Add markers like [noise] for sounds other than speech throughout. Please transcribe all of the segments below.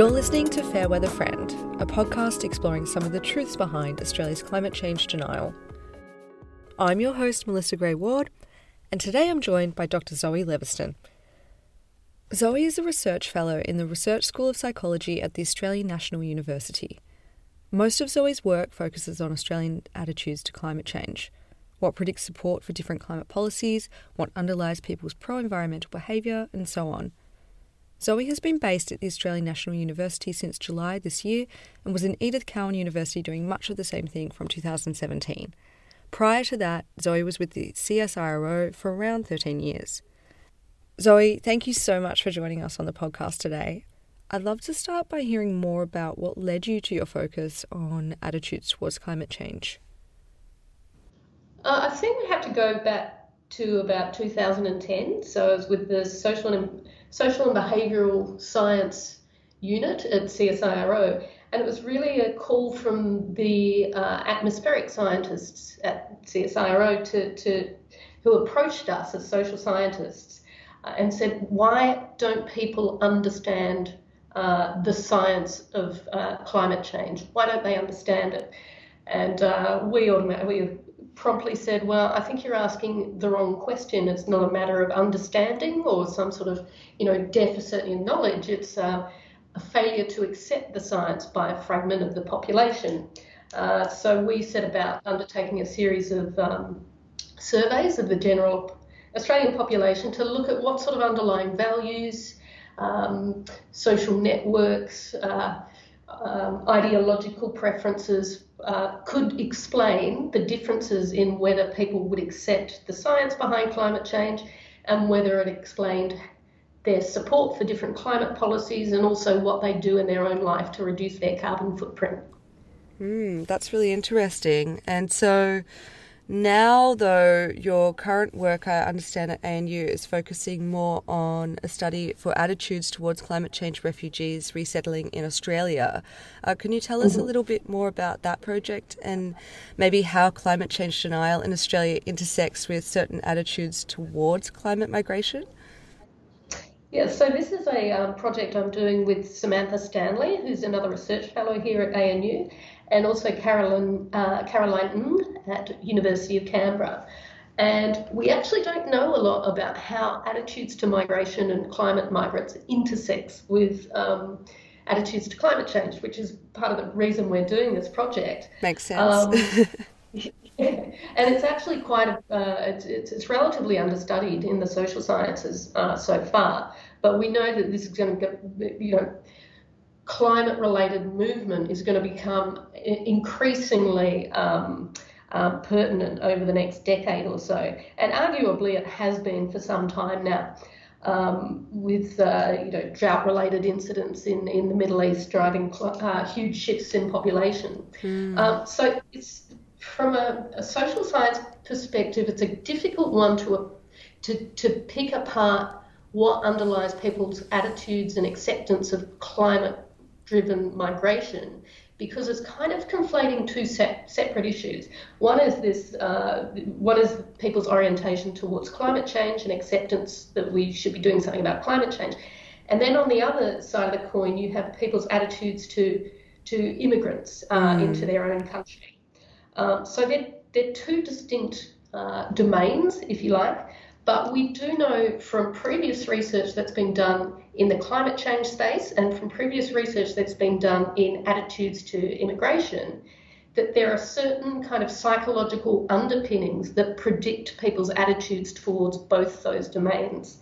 You're listening to Fairweather Friend, a podcast exploring some of the truths behind Australia's climate change denial. I'm your host, Melissa Gray Ward, and today I'm joined by Dr. Zoe Leviston. Zoe is a research fellow in the Research School of Psychology at the Australian National University. Most of Zoe's work focuses on Australian attitudes to climate change, what predicts support for different climate policies, what underlies people's pro environmental behaviour, and so on. Zoe has been based at the Australian National University since July this year and was in Edith Cowan University doing much of the same thing from 2017. Prior to that, Zoe was with the CSIRO for around 13 years. Zoe, thank you so much for joining us on the podcast today. I'd love to start by hearing more about what led you to your focus on attitudes towards climate change. Uh, I think we have to go back to about 2010. So I was with the social and social and behavioural science unit at CSIRO, and it was really a call from the uh, atmospheric scientists at CSIRO to, to who approached us as social scientists uh, and said, "Why don't people understand?" Uh, the science of uh, climate change. Why don't they understand it? And uh, we, we promptly said, Well, I think you're asking the wrong question. It's not a matter of understanding or some sort of you know, deficit in knowledge. It's a failure to accept the science by a fragment of the population. Uh, so we set about undertaking a series of um, surveys of the general Australian population to look at what sort of underlying values um, social networks, uh, um, ideological preferences uh, could explain the differences in whether people would accept the science behind climate change and whether it explained their support for different climate policies and also what they do in their own life to reduce their carbon footprint. Mm, that's really interesting. And so, now, though, your current work, I understand at ANU, is focusing more on a study for attitudes towards climate change refugees resettling in Australia. Uh, can you tell us mm-hmm. a little bit more about that project and maybe how climate change denial in Australia intersects with certain attitudes towards climate migration? Yeah, so this is a um, project I'm doing with Samantha Stanley, who's another research fellow here at ANU, and also Carolyn, uh, Caroline Ng at University of Canberra. And we actually don't know a lot about how attitudes to migration and climate migrants intersects with um, attitudes to climate change, which is part of the reason we're doing this project. Makes sense. Um, [laughs] [laughs] and it's actually quite a, uh, it's, it's, it's, relatively understudied in the social sciences uh, so far. But we know that this is going to get, you know, climate related movement is going to become increasingly um, um, pertinent over the next decade or so. And arguably, it has been for some time now. Um, with uh, you know drought related incidents in, in the Middle East driving uh, huge shifts in population. Mm. Um, so it's from a, a, social science perspective, it's a difficult one to, to, to pick apart what underlies people's attitudes and acceptance of climate driven migration because it's kind of conflating two se- separate issues. One is this, uh, one is people's orientation towards climate change and acceptance that we should be doing something about climate change, and then on the other side of the coin, you have people's attitudes to to immigrants uh, mm. into their own country. Um, so they're, they're two distinct uh, domains, if you like. But we do know from previous research that's been done in the climate change space and from previous research that's been done in attitudes to immigration that there are certain kind of psychological underpinnings that predict people's attitudes towards both those domains.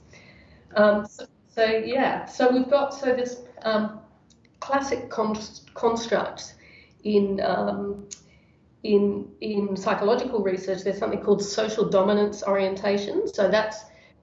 Um, so, so, yeah, so we've got so this um, classic construct in um, in in psychological research, there's something called social dominance orientation. So that's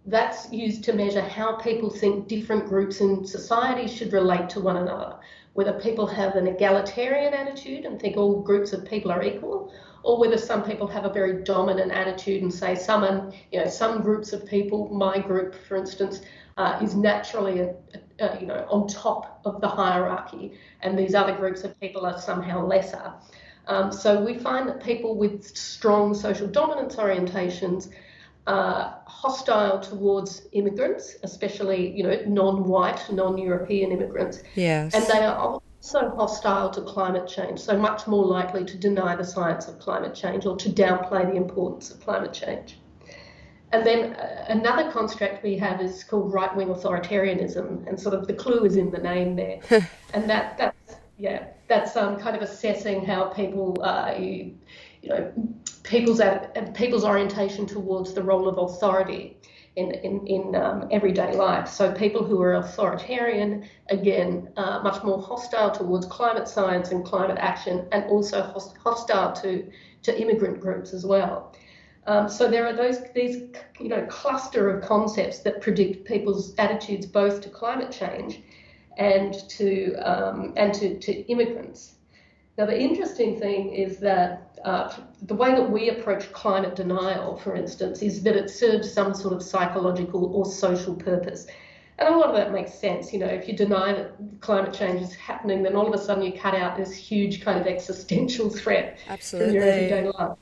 that's used to measure how people think different groups in society should relate to one another. Whether people have an egalitarian attitude and think all groups of people are equal, or whether some people have a very dominant attitude and say some, you know, some groups of people, my group, for instance, uh, is naturally, a, a, you know, on top of the hierarchy, and these other groups of people are somehow lesser. Um, so we find that people with strong social dominance orientations are hostile towards immigrants, especially you know non-white, non-European immigrants. Yes. And they are also hostile to climate change, so much more likely to deny the science of climate change or to downplay the importance of climate change. And then uh, another construct we have is called right-wing authoritarianism, and sort of the clue is in the name there. [laughs] and that that's yeah, that's um, kind of assessing how people, uh, you, you know, people's people's orientation towards the role of authority in in, in um, everyday life. So people who are authoritarian, again, uh, much more hostile towards climate science and climate action, and also hostile to to immigrant groups as well. Um, so there are those these you know cluster of concepts that predict people's attitudes both to climate change and to um, and to, to immigrants. Now the interesting thing is that uh, the way that we approach climate denial, for instance, is that it serves some sort of psychological or social purpose. And a lot of that makes sense. You know, if you deny that climate change is happening, then all of a sudden you cut out this huge kind of existential threat Absolutely. from your everyday life.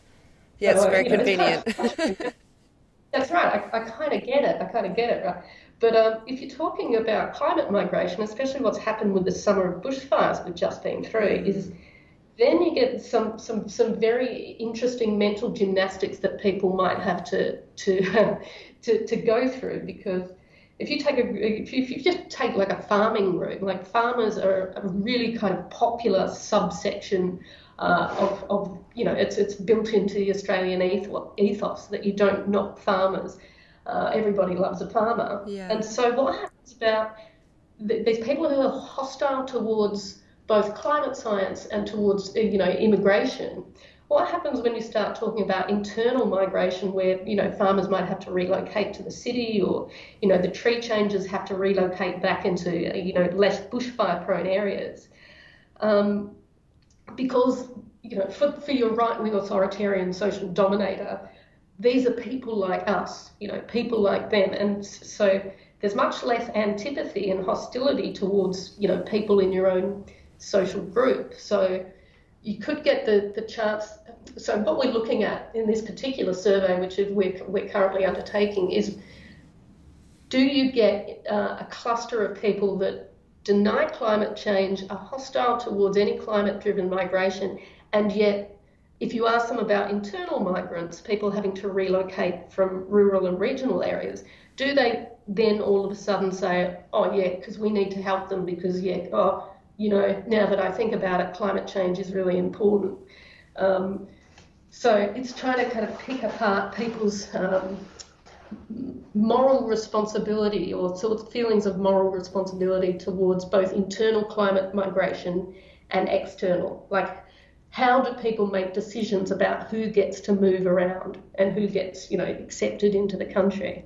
Yeah, it's very know, convenient. It's kind of, that's right. I, I kind of get it. I kind of get it. Right. But um, if you're talking about climate migration, especially what's happened with the summer of bushfires we've just been through, is then you get some some some very interesting mental gymnastics that people might have to to [laughs] to, to go through because if you take a if you, if you just take like a farming route, like farmers are a really kind of popular subsection uh, of, of you know it's it's built into the Australian ethos that you don't knock farmers. Uh, everybody loves a farmer, yeah. and so what happens about th- these people who are hostile towards both climate science and towards you know immigration. What happens when you start talking about internal migration, where you know farmers might have to relocate to the city, or you know the tree changers have to relocate back into you know less bushfire-prone areas? Um, because you know for, for your right-wing authoritarian social dominator, these are people like us, you know, people like them, and so there's much less antipathy and hostility towards you know people in your own social group. So you could get the, the chance. So what we're looking at in this particular survey, which we're, we're currently undertaking, is do you get uh, a cluster of people that deny climate change, are hostile towards any climate-driven migration, and yet if you ask them about internal migrants, people having to relocate from rural and regional areas, do they then all of a sudden say, oh yeah, because we need to help them because yeah, oh you know, now that I think about it, climate change is really important. Um, so it's trying to kind of pick apart people's um, moral responsibility or sort of feelings of moral responsibility towards both internal climate migration and external. Like, how do people make decisions about who gets to move around and who gets, you know, accepted into the country?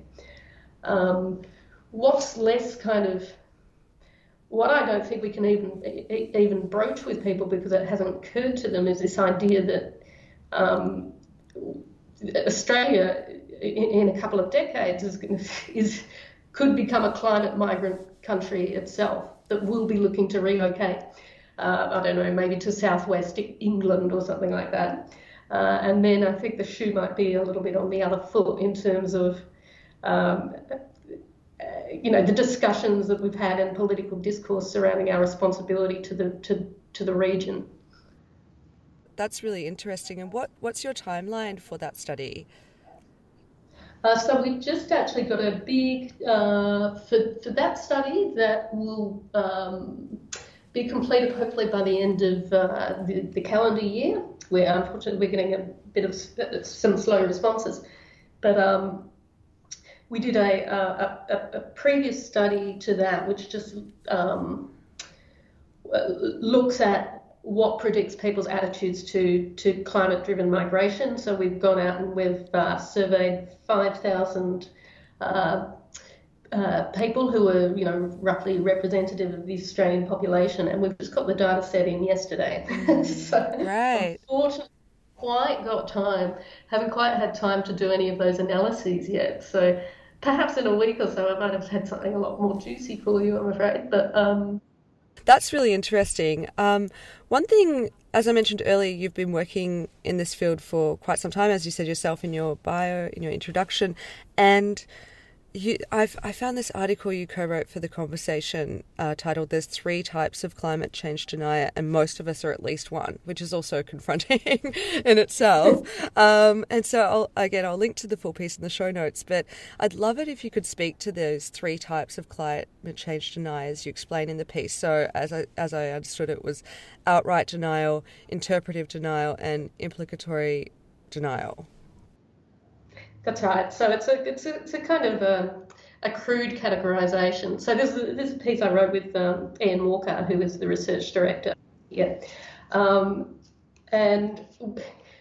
Um, what's less kind of what I don't think we can even even broach with people because it hasn't occurred to them is this idea that um, Australia in, in, a couple of decades is, is could become a climate migrant country itself that will be looking to relocate. Uh, I don't know, maybe to southwest England or something like that. Uh, and then I think the shoe might be a little bit on the other foot in terms of um, you know, the discussions that we've had and political discourse surrounding our responsibility to the to, to the region. That's really interesting. And what, what's your timeline for that study? Uh, so we've just actually got a big uh, for for that study that will um, be completed hopefully by the end of uh, the, the, calendar year. Where unfortunately we're getting a bit of some slow responses, but um, we did a, a, a, previous study to that, which just um, looks at what predicts people's attitudes to, to climate driven migration. So we've gone out and we've uh, surveyed 5,000 uh, uh, people who are, you know, roughly representative of the Australian population, and we've just got the data set in yesterday. [laughs] so right. unfortunately, quite got time, haven't quite had time to do any of those analyses yet. So perhaps in a week or so, I might have had something a lot more juicy for you, I'm afraid. But um, That's really interesting. Um, one thing, as I mentioned earlier, you've been working in this field for quite some time, as you said yourself in your bio, in your introduction, and you, I've, I found this article you co-wrote for the conversation uh, titled "There's three types of climate change denier, and most of us are at least one," which is also [laughs] confronting in itself. Um, and so, I'll, again, I'll link to the full piece in the show notes. But I'd love it if you could speak to those three types of climate change deniers you explain in the piece. So, as I as I understood it, was outright denial, interpretive denial, and implicatory denial. That's right. So it's a it's a, it's a kind of a, a crude categorization. So this is this piece I wrote with um, Iain Walker, who is the research director. Yeah, um, and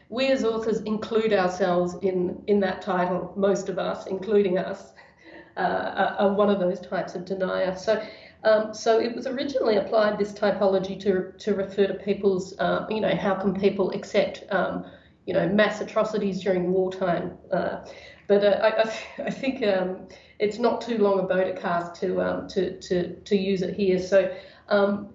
we as authors include ourselves in in that title. Most of us, including us, uh, are one of those types of denier. So. Um, so it was originally applied this typology to to refer to people's, uh, you know, how can people accept um, you know, mass atrocities during wartime. Uh, but uh, I, I, think um, it's not too long a to cast to, um, to, to, to use it here. So, um,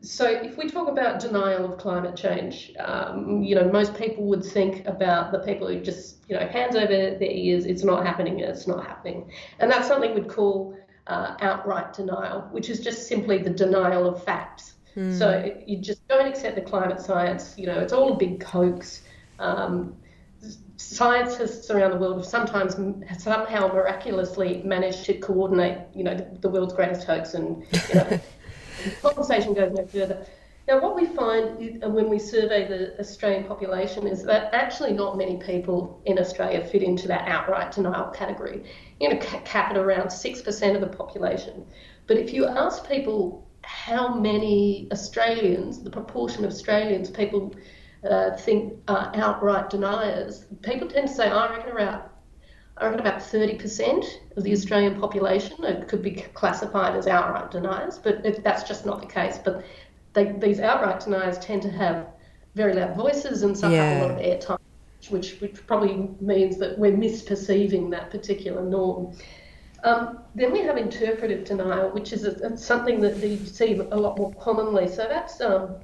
so if we talk about denial of climate change, um, you know, most people would think about the people who just, you know, hands over their ears, it's not happening, it's not happening. And that's something we'd call uh, outright denial, which is just simply the denial of facts. Mm. So you just don't accept the climate science, you know, it's all a big hoax. Um, scientists around the world have sometimes somehow miraculously managed to coordinate, you know, the, the world's greatest hoax, and you know, the [laughs] conversation goes no further. Now, what we find uh, when we survey the Australian population is that actually not many people in Australia fit into that outright denial category. You know, cap at around 6% of the population. But if you ask people how many Australians, the proportion of Australians people uh, think are outright deniers, people tend to say, oh, I reckon about I reckon about 30% of the Australian population could be classified as outright deniers, but it, that's just not the case. But they, these outright deniers tend to have very loud voices and suck yeah. up a lot of airtime, which, which probably means that we're misperceiving that particular norm. Um, then we have interpretive denial, which is a, something that you see a lot more commonly. So that's um,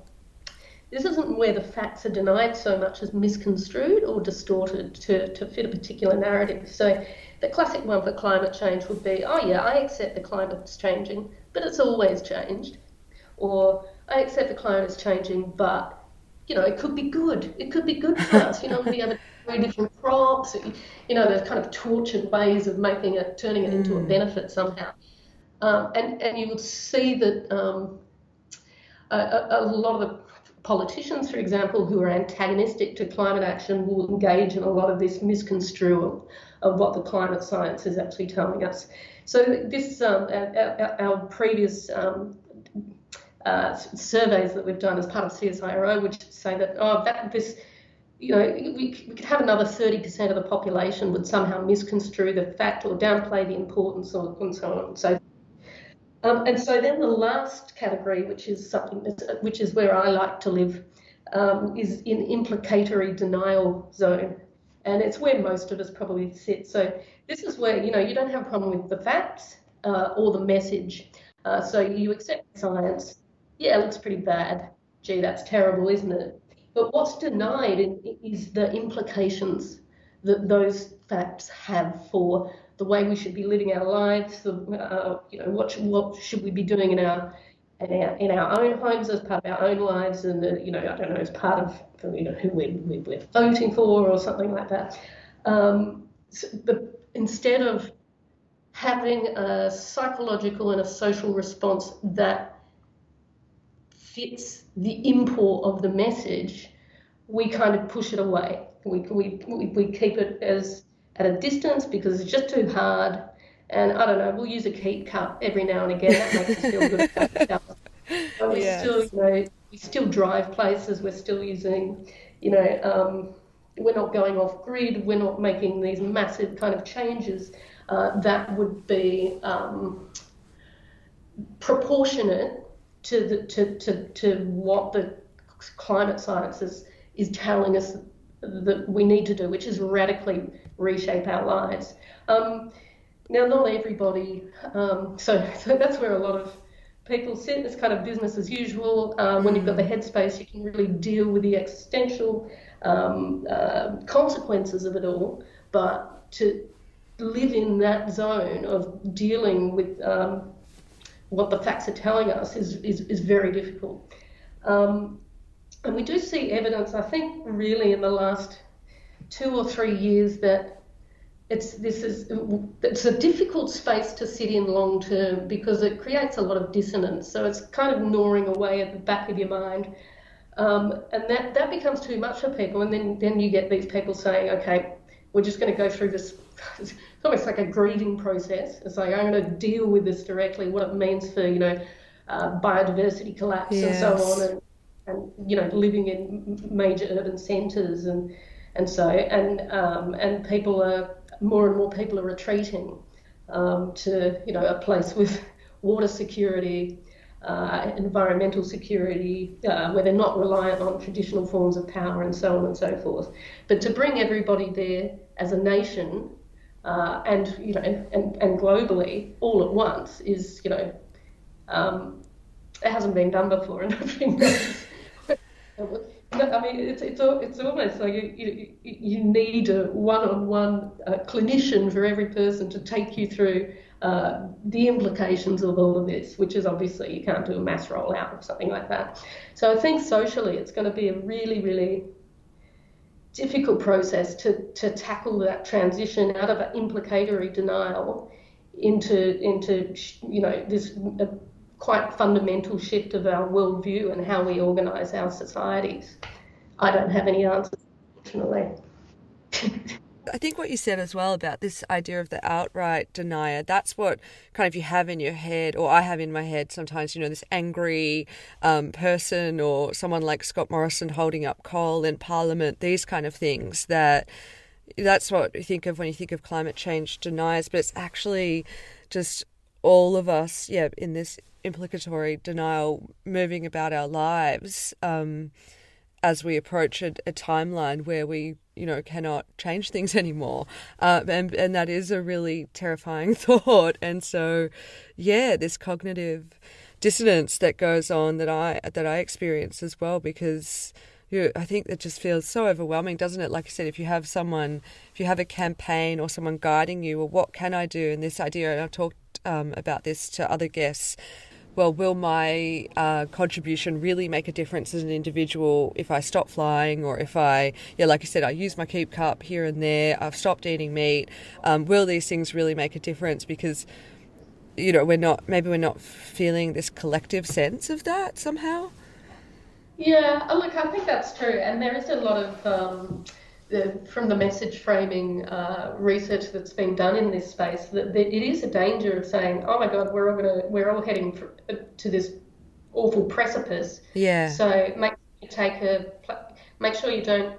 this isn't where the facts are denied so much as misconstrued or distorted to, to fit a particular narrative. So the classic one for climate change would be, oh yeah, I accept the climate's changing, but it's always changed. Or I accept the climate is changing, but you know, it could be good. It could be good for us. You know, we have very different crops. You know, there's kind of tortured ways of making it, turning it into a mm. benefit somehow. Um, and and you will see that um, a, a, lot of the politicians, for example, who are antagonistic to climate action will engage in a lot of this misconstrual of what the climate science is actually telling us. So this, um, our, our, previous um, uh, surveys that we've done as part of CSIRO, which say that oh, that this, you know, we, we could have another 30% of the population would somehow misconstrue the fact or downplay the importance or, and so on. So um, and so then the last category, which is something which is where I like to live, um, is in implicatory denial zone, and it's where most of us probably sit. So this is where you know you don't have a problem with the facts uh, or the message. Uh, so you accept science. Yeah, it looks pretty bad. Gee, that's terrible, isn't it? But what's denied is the implications that those facts have for the way we should be living our lives, the, uh, you know, what should, what should we be doing in our, in our in our own homes as part of our own lives, and the, you know, I don't know, as part of you know who we, we, we're voting for or something like that. Um, so, but instead of having a psychological and a social response that fits the import of the message, we kind of push it away. We, we, we keep it as at a distance because it's just too hard. And I don't know, we'll use a keep cup every now and again. That makes us feel good about ourselves. [laughs] But we yes. still, you know, we still drive places. We're still using, you know, um, we're not going off grid. We're not making these massive kind of changes uh, that would be um, proportionate to the to, to, to what the climate science is, is telling us that we need to do, which is radically reshape our lives. Um, now, not everybody, um, [laughs] so, so that's where a lot of people sit. It's kind of business as usual. Um, when you've got the headspace, you can really deal with the existential um, uh, consequences of it all. But to live in that zone of dealing with um, what the facts are telling us is, is, is very difficult. Um, and we do see evidence, I think, really in the last two or three years that it's this is it's a difficult space to sit in long term because it creates a lot of dissonance. So it's kind of gnawing away at the back of your mind, um, and that that becomes too much for people. And then then you get these people saying, okay, we're just going to go through this. [laughs] It's almost like a grieving process. It's like I'm going to deal with this directly, what it means for you know uh, biodiversity collapse yes. and so on, and, and you know living in major urban centres and and so and um, and people are more and more people are retreating um, to you know a place with [laughs] water security, uh, environmental security, uh, where they're not reliant on traditional forms of power and so on and so forth. But to bring everybody there as a nation uh, and you know and, and, globally all at once is you know um, it hasn't been done before, and [laughs] I think I mean, it's it's it's almost like you you, you need a one-on-one uh, clinician for every person to take you through uh, the implications of all of this, which is obviously you can't do a mass rollout or something like that. So I think socially, it's going to be a really really difficult process to to tackle that transition out of implicatory denial into into you know this quite fundamental shift of our worldview and how we organise our societies. I don't have any answers, unfortunately. I think what you said as well about this idea of the outright denier, that's what kind of you have in your head, or I have in my head sometimes, you know, this angry um, person or someone like Scott Morrison holding up coal in Parliament, these kind of things that that's what you think of when you think of climate change deniers, but it's actually just all of us, yeah, in this implicatory denial moving about our lives um, as we approach a, a, timeline where we, you know, cannot change things [laughs] anymore. Uh, and, and that is a really terrifying [laughs] thought. And so, yeah, this cognitive dissonance that goes on that I that I experience as well because I think it just feels so overwhelming, doesn't it? Like I said, if you have someone, if you have a campaign or someone guiding you, well, what can I do? And this idea, and I've talked um, about this to other guests, well, will my uh, contribution really make a difference as an individual if I stop flying or if I, yeah, like I said, I use my keep cup here and there, I've stopped eating meat? Um, will these things really make a difference? Because, you know, we're not, maybe we're not feeling this collective sense of that somehow. Yeah, look, I think that's true. And there is a lot of, um, the, from the message framing uh, research that's been done in this space that, that, it is a danger of saying, "Oh my God, we're all gonna we're all heading for, to this awful precipice." Yeah. So make you take a make sure you don't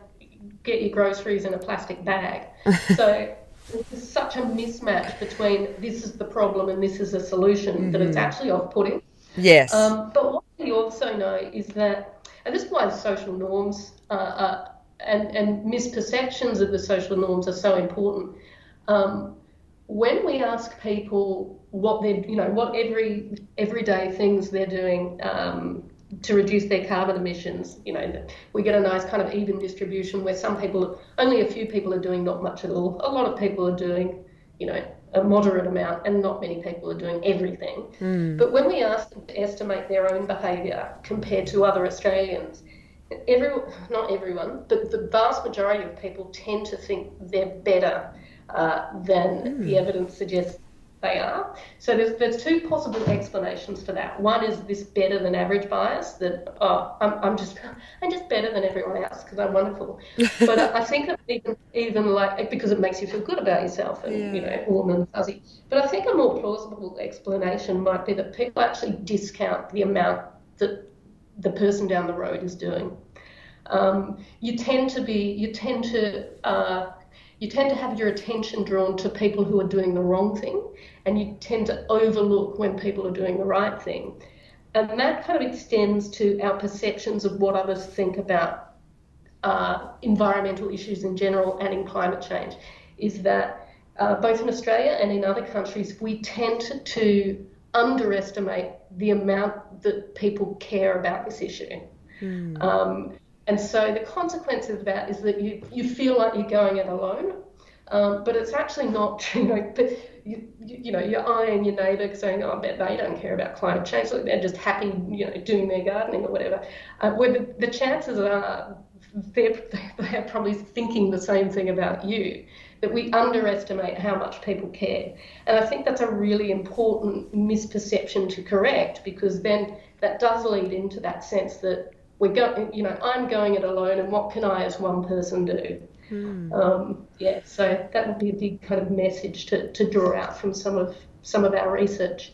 get your groceries in a plastic bag. [laughs] so there's such a mismatch between this is the problem and this is a solution mm-hmm. that it's mm-hmm. actually off-putting. Yes. Um, but what we also know is that, and this is why social norms uh, are and, and misperceptions of the social norms are so important. Um, when we ask people what they're, you know, what every everyday things they're doing um, to reduce their carbon emissions, you know, we get a nice kind of even distribution where some people, only a few people are doing not much at all. A lot of people are doing, you know, a moderate amount, and not many people are doing everything. Mm. But when we ask them to estimate their own behaviour compared to other Australians, every, not everyone, but the vast majority of people tend to think they're better uh, than mm. the evidence suggests they are. So there's, there's two possible explanations for that. One is this better than average bias that oh I'm, I'm just [laughs] I'm just better than everyone else because I'm wonderful. [laughs] but I think even even like because it makes you feel good about yourself and yeah. you know warm and fuzzy. But I think a more plausible explanation might be that people actually discount the amount that the person down the road is doing. Um, you tend to be, you tend to, uh, you tend to have your attention drawn to people who are doing the wrong thing, and you tend to overlook when people are doing the right thing. And that kind of extends to our perceptions of what others think about uh, environmental issues in general and in climate change. Is that uh, both in Australia and in other countries, we tend to, to underestimate the amount that people care about this issue. Mm. Um, and so the consequence of that is that you, you feel like you're going it alone, um, but it's actually not. [laughs] You know, but you, you, you know, you're eyeing your neighbour saying, oh, I bet they don't care about climate change. Look, they're just happy, you know, doing their gardening or whatever. Uh, where the, the chances are they're, they're probably thinking the same thing about you, that we underestimate how much people care. And I think that's a really important misperception to correct because then that does lead into that sense that we're going, you know, I'm going it alone and what can I as one person do? Hmm. Um, yeah, so that would be a big kind of message to, to draw out from some of some of our research.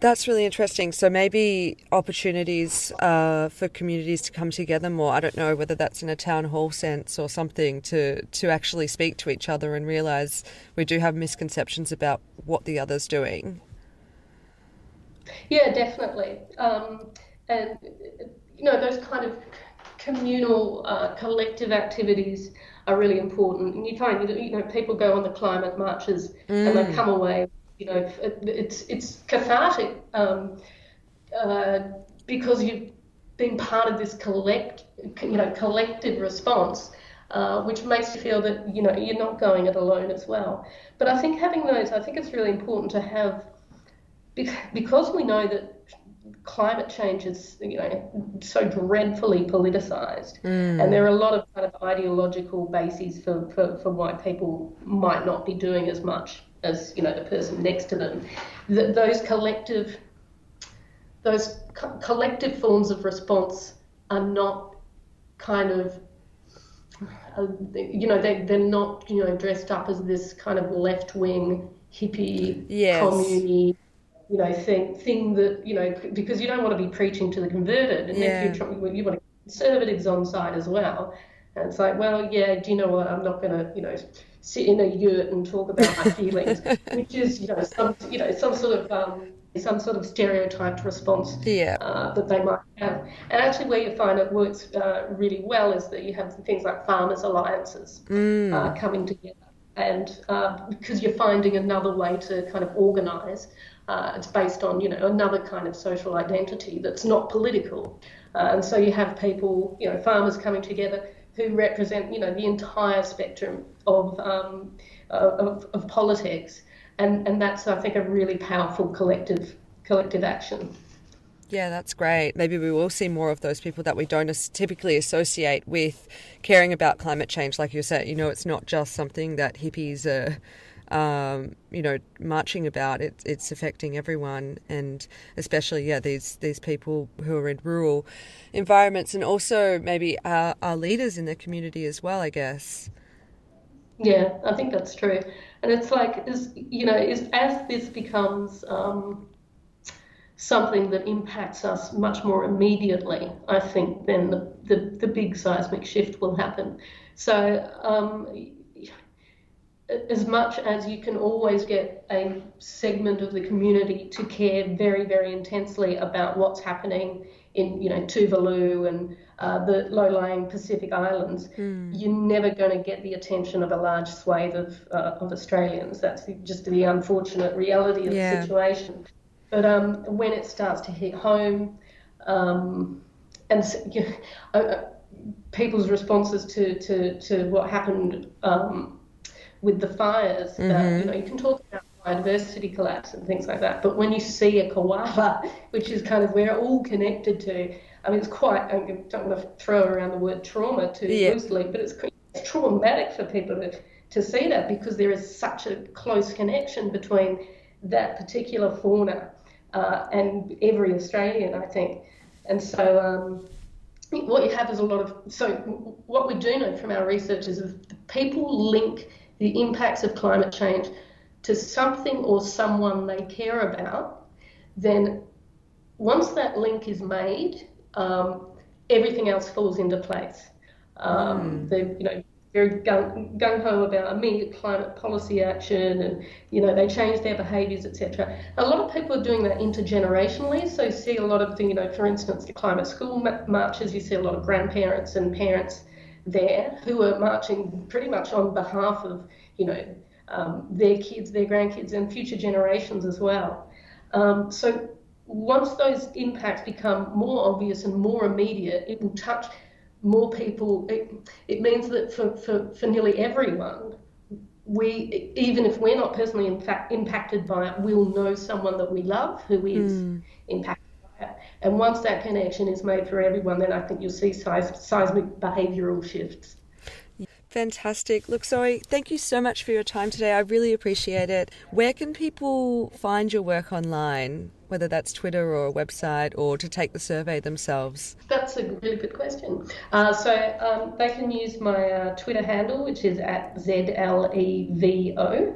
That's really interesting. So maybe opportunities uh, for communities to come together more. I don't know whether that's in a town hall sense or something to to actually speak to each other and realize we do have misconceptions about what the other's doing. Yeah, definitely. Um, and you know those kind of communal, uh, collective activities are really important. And you find you know people go on the climate marches mm. and they mm. come away you know, it, it's it's cathartic um, uh, because you've been part of this collect, you know, collective response, uh, which makes you feel that you know you're not going it alone as well. But I think having those, I think it's really important to have because we know that climate change is you know so dreadfully politicized mm. and there are a lot of kind of ideological bases for, for, for why people might not be doing as much as you know the person next to them. Th- those collective those co- collective forms of response are not kind of uh, you know they they're not you know dressed up as this kind of left wing hippie yes. community you know thing thing that you know because you don't want to be preaching to the converted and yeah. if you you want to get conservatives on side as well and it's like well yeah do you know what I'm not going to you know sit in a yurt and talk about my feelings, [laughs] which is you know some you know some sort of um, some sort of stereotyped response yeah. uh, that they might have. And actually, where you find it works uh, really well is that you have things like farmers alliances mm. uh, coming together, and uh, because you're finding another way to kind of organise. Uh, it's based on you know another kind of social identity that's not political, uh, and so you have people, you know, farmers coming together who represent, you know, the entire spectrum of, um, of, of politics. And, and that's, I think, a really powerful collective collective action. Yeah, that's great. Maybe we will see more of those people that we don't typically associate with caring about climate change. Like you said, you know, it's not just something that hippies are um, you know, marching about. It, it's affecting everyone, and especially yeah, these these people who are in rural environments, and also maybe our, our leaders in the community as well. I guess. Yeah, I think that's true, and it's like you know is as this becomes. Um, something that impacts us much more immediately, I think, then the, the, the big seismic shift will happen. So, um, as much as you can always get a segment of the community to care very, very intensely about what's happening in, you know, Tuvalu and uh, the low-lying Pacific Islands, mm. you're never going to get the attention of a large swathe of, uh, of Australians. That's just the unfortunate reality of yeah. the situation. But um, when it starts to hit home, um, and you [laughs] know, uh, people's responses to, to, to what happened um, with the fires. Mm-hmm. That, you know, you can talk about biodiversity collapse and things like that, but when you see a koala, [laughs] which is kind of where all connected to, I mean, it's quite. I don't want to throw around the word trauma too yeah. loosely, but it's, it's traumatic for people to to see that because there is such a close connection between that particular fauna uh, and every Australian, I think. And so um, what you have is a lot of. So what we do know from our research is that people link the impacts of climate change to something or someone they care about, then once that link is made, um, everything else falls into place. Um, mm. They're you know very gung, gung ho about immediate climate policy action, and you know they change their behaviours, etc. A lot of people are doing that intergenerationally. So you see a lot of the you know, for instance, the climate school marches. You see a lot of grandparents and parents there who are marching pretty much on behalf of, you know, um, their kids, their grandkids, and future generations as well. Um, so once those impacts become more obvious and more immediate, it will touch more people. It, it means that for, for, for nearly everyone, we, even if we're not personally in fact impacted by it, we'll know someone that we love who is mm. impacted. And once that connection is made for everyone, then I think you'll see seismic behavioural shifts. Fantastic. Look, Zoe, thank you so much for your time today. I really appreciate it. Where can people find your work online? whether that's Twitter or a website or to take the survey themselves? That's a really good question. Uh, so um, they can use my uh, Twitter handle, which is at ZLEVO.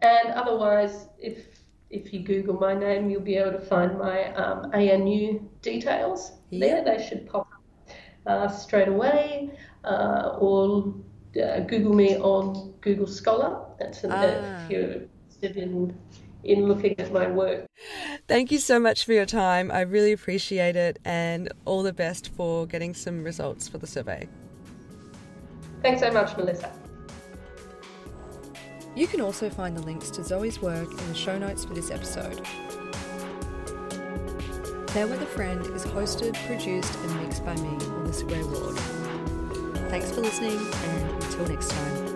And otherwise, if if you Google my name, you'll be able to find my um, ANU details there. They should pop up uh, straight away. Uh, or uh, Google me on Google Scholar. That's an, ah. if you're interested in in looking at my work. Thank you so much for your time. I really appreciate it and all the best for getting some results for the survey. Thanks so much, Melissa. You can also find the links to Zoe's work in the show notes for this episode. Fairweather Friend is hosted, produced, and mixed by me, Melissa Gray Ward. Thanks for listening, and until next time.